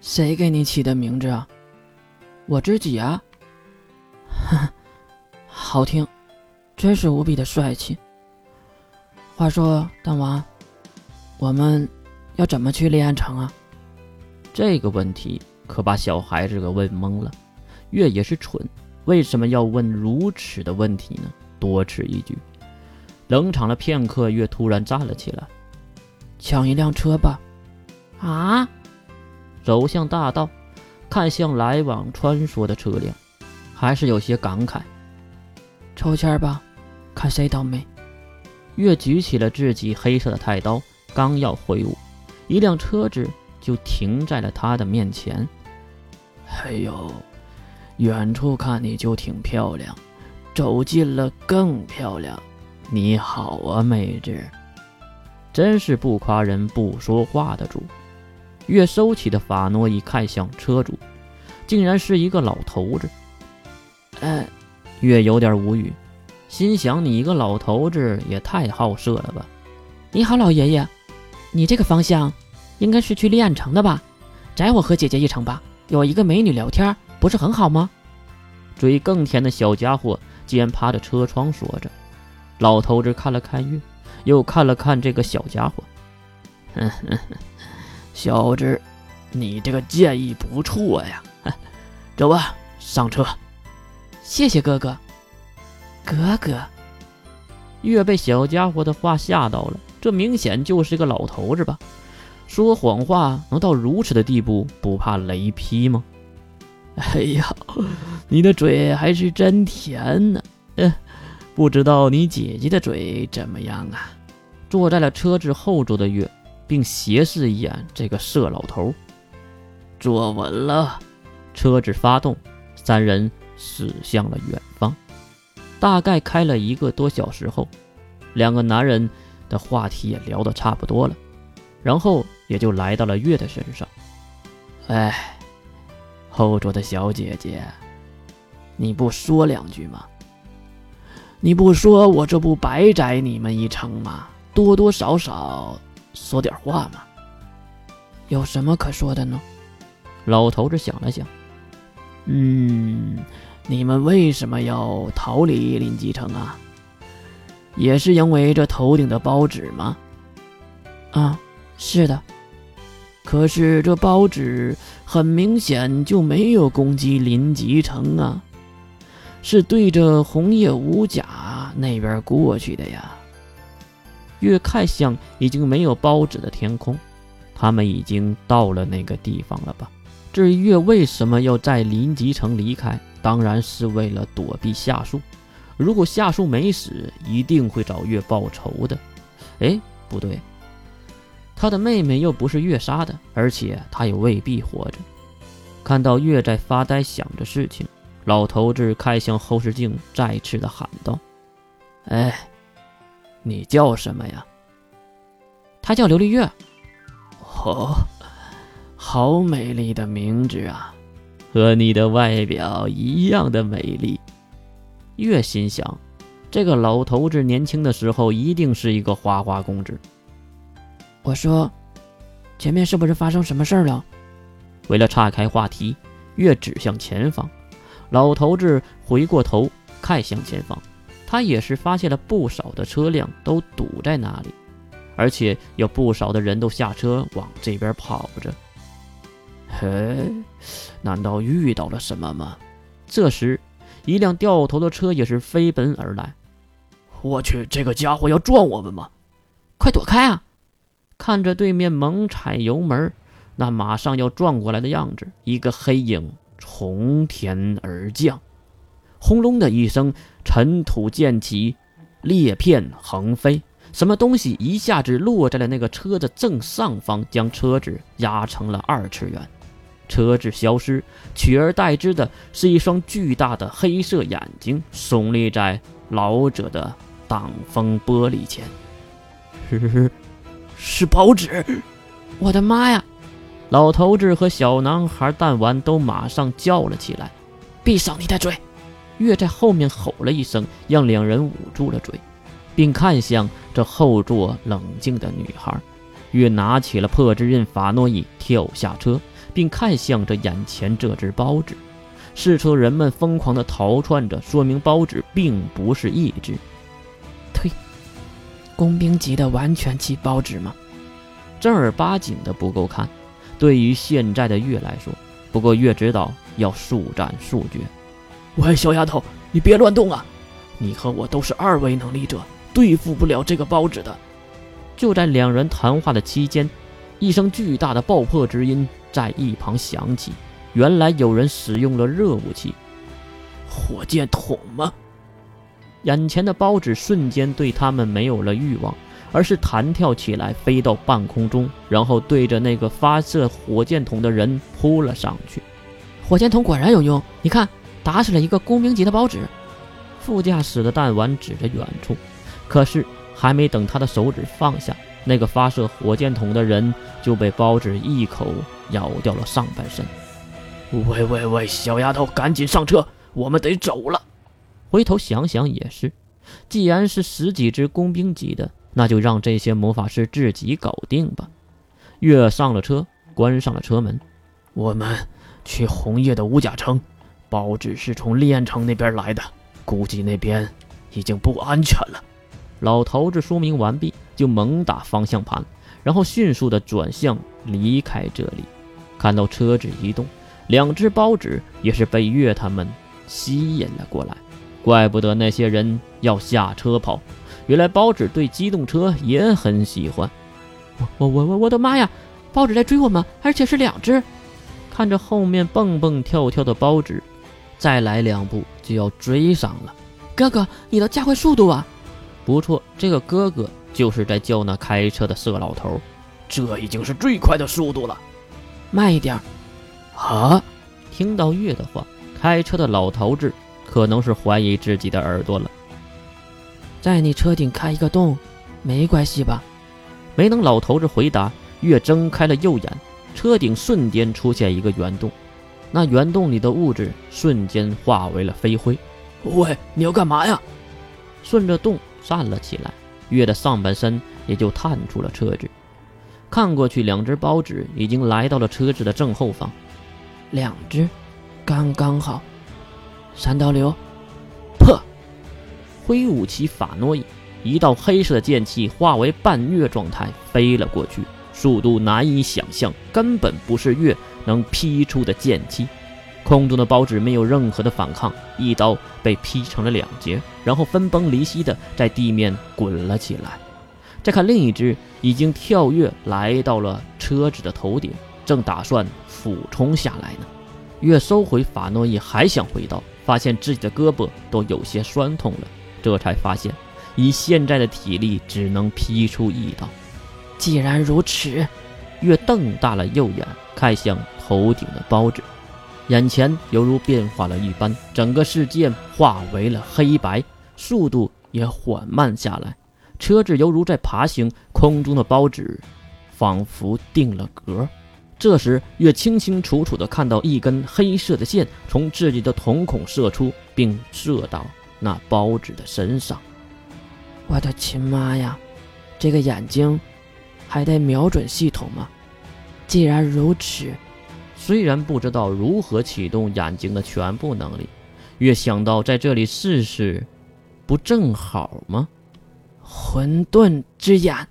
谁给你起的名字啊？我自己啊。哼，好听，真是无比的帅气。话说，大王，我们要怎么去立安城啊？这个问题可把小孩子给问懵了。月也是蠢，为什么要问如此的问题呢？多此一举。冷场了片刻，月突然站了起来：“抢一辆车吧！”啊！走向大道，看向来往穿梭的车辆，还是有些感慨。抽签吧，看谁倒霉。月举起了自己黑色的太刀，刚要挥舞，一辆车子就停在了他的面前。哎呦！远处看你就挺漂亮，走近了更漂亮。你好啊，妹子，真是不夸人不说话的主。月收起的法诺一看向车主，竟然是一个老头子。哎，月有点无语，心想你一个老头子也太好色了吧？你好，老爷爷，你这个方向应该是去立案城的吧？载我和姐姐一程吧，有一个美女聊天。不是很好吗？嘴更甜的小家伙竟然趴着车窗说着。老头子看了看月，又看了看这个小家伙，哼哼，小子，你这个建议不错呀。走吧，上车。谢谢哥哥。哥哥，月被小家伙的话吓到了。这明显就是个老头子吧？说谎话能到如此的地步，不怕雷劈吗？哎呀，你的嘴还是真甜呢。嗯，不知道你姐姐的嘴怎么样啊？坐在了车子后座的月，并斜视一眼这个色老头。坐稳了，车子发动，三人驶向了远方。大概开了一个多小时后，两个男人的话题也聊得差不多了，然后也就来到了月的身上。哎。后座的小姐姐，你不说两句吗？你不说，我这不白宰你们一程吗？多多少少说点话嘛。有什么可说的呢？老头子想了想，嗯，你们为什么要逃离临吉城啊？也是因为这头顶的包纸吗？啊，是的。可是这包纸很明显就没有攻击临吉城啊，是对着红叶无甲那边过去的呀。越看向已经没有包纸的天空，他们已经到了那个地方了吧？至于月为什么要在临吉城离开，当然是为了躲避夏树。如果夏树没死，一定会找月报仇的。哎，不对。他的妹妹又不是月杀的，而且他也未必活着。看到月在发呆想着事情，老头子看向后视镜，再次的喊道：“哎，你叫什么呀？”“他叫琉璃月。”“哦，好美丽的名字啊，和你的外表一样的美丽。”月心想，这个老头子年轻的时候一定是一个花花公子。我说：“前面是不是发生什么事儿了？”为了岔开话题，月指向前方。老头子回过头看向前方，他也是发现了不少的车辆都堵在那里，而且有不少的人都下车往这边跑着。嘿，难道遇到了什么吗？这时，一辆掉头的车也是飞奔而来。我去，这个家伙要撞我们吗？快躲开啊！看着对面猛踩油门，那马上要撞过来的样子，一个黑影从天而降，轰隆的一声，尘土溅起，裂片横飞，什么东西一下子落在了那个车子正上方，将车子压成了二次元。车子消失，取而代之的是一双巨大的黑色眼睛，耸立在老者的挡风玻璃前。是报纸！我的妈呀！老头子和小男孩弹丸都马上叫了起来：“闭上你的嘴！”月在后面吼了一声，让两人捂住了嘴，并看向这后座冷静的女孩。月拿起了破之刃法诺伊，跳下车，并看向着眼前这只包纸。四处人们疯狂地逃窜着，说明包纸并不是一只。呸！工兵级的完全体包纸吗？正儿八经的不够看。对于现在的月来说，不过月知道要速战速决。喂，小丫头，你别乱动啊！你和我都是二维能力者，对付不了这个包纸的。就在两人谈话的期间，一声巨大的爆破之音在一旁响起。原来有人使用了热武器，火箭筒吗？眼前的包纸瞬间对他们没有了欲望，而是弹跳起来，飞到半空中，然后对着那个发射火箭筒的人扑了上去。火箭筒果然有用，你看，打死了一个工兵级的包纸。副驾驶的弹丸指着远处，可是还没等他的手指放下，那个发射火箭筒的人就被包纸一口咬掉了上半身。喂喂喂，小丫头，赶紧上车，我们得走了。回头想想也是，既然是十几只工兵级的，那就让这些魔法师自己搞定吧。月上了车，关上了车门。我们去红叶的五甲城，包纸是从炼城那边来的，估计那边已经不安全了。老头子说明完毕，就猛打方向盘，然后迅速的转向离开这里。看到车子移动。两只包纸也是被月他们吸引了过来，怪不得那些人要下车跑。原来包纸对机动车也很喜欢。我我我我我的妈呀！包纸在追我们，而且是两只。看着后面蹦蹦跳跳的包纸，再来两步就要追上了。哥哥，你要加快速度啊！不错，这个哥哥就是在叫那开车的色老头。这已经是最快的速度了，慢一点。啊！听到月的话，开车的老头子可能是怀疑自己的耳朵了。在你车顶开一个洞，没关系吧？没等老头子回答，月睁开了右眼，车顶瞬间出现一个圆洞，那圆洞里的物质瞬间化为了飞灰。喂，你要干嘛呀？顺着洞站了起来，月的上半身也就探出了车子。看过去，两只包纸已经来到了车子的正后方。两只，刚刚好。三刀流，破！挥舞起法诺伊，一道黑色的剑气化为半月状态飞了过去，速度难以想象，根本不是月能劈出的剑气。空中的包纸没有任何的反抗，一刀被劈成了两截，然后分崩离析的在地面滚了起来。再看另一只，已经跳跃来到了车子的头顶，正打算。俯冲下来呢，月收回法诺伊，还想回刀，发现自己的胳膊都有些酸痛了，这才发现以现在的体力只能劈出一刀。既然如此，月瞪大了右眼，看向头顶的包子，眼前犹如变化了一般，整个世界化为了黑白，速度也缓慢下来，车子犹如在爬行，空中的包子仿佛定了格。这时，月清清楚楚地看到一根黑色的线从自己的瞳孔射出，并射到那包子的身上。我的亲妈呀！这个眼睛还带瞄准系统吗？既然如此，虽然不知道如何启动眼睛的全部能力，越想到在这里试试，不正好吗？混沌之眼。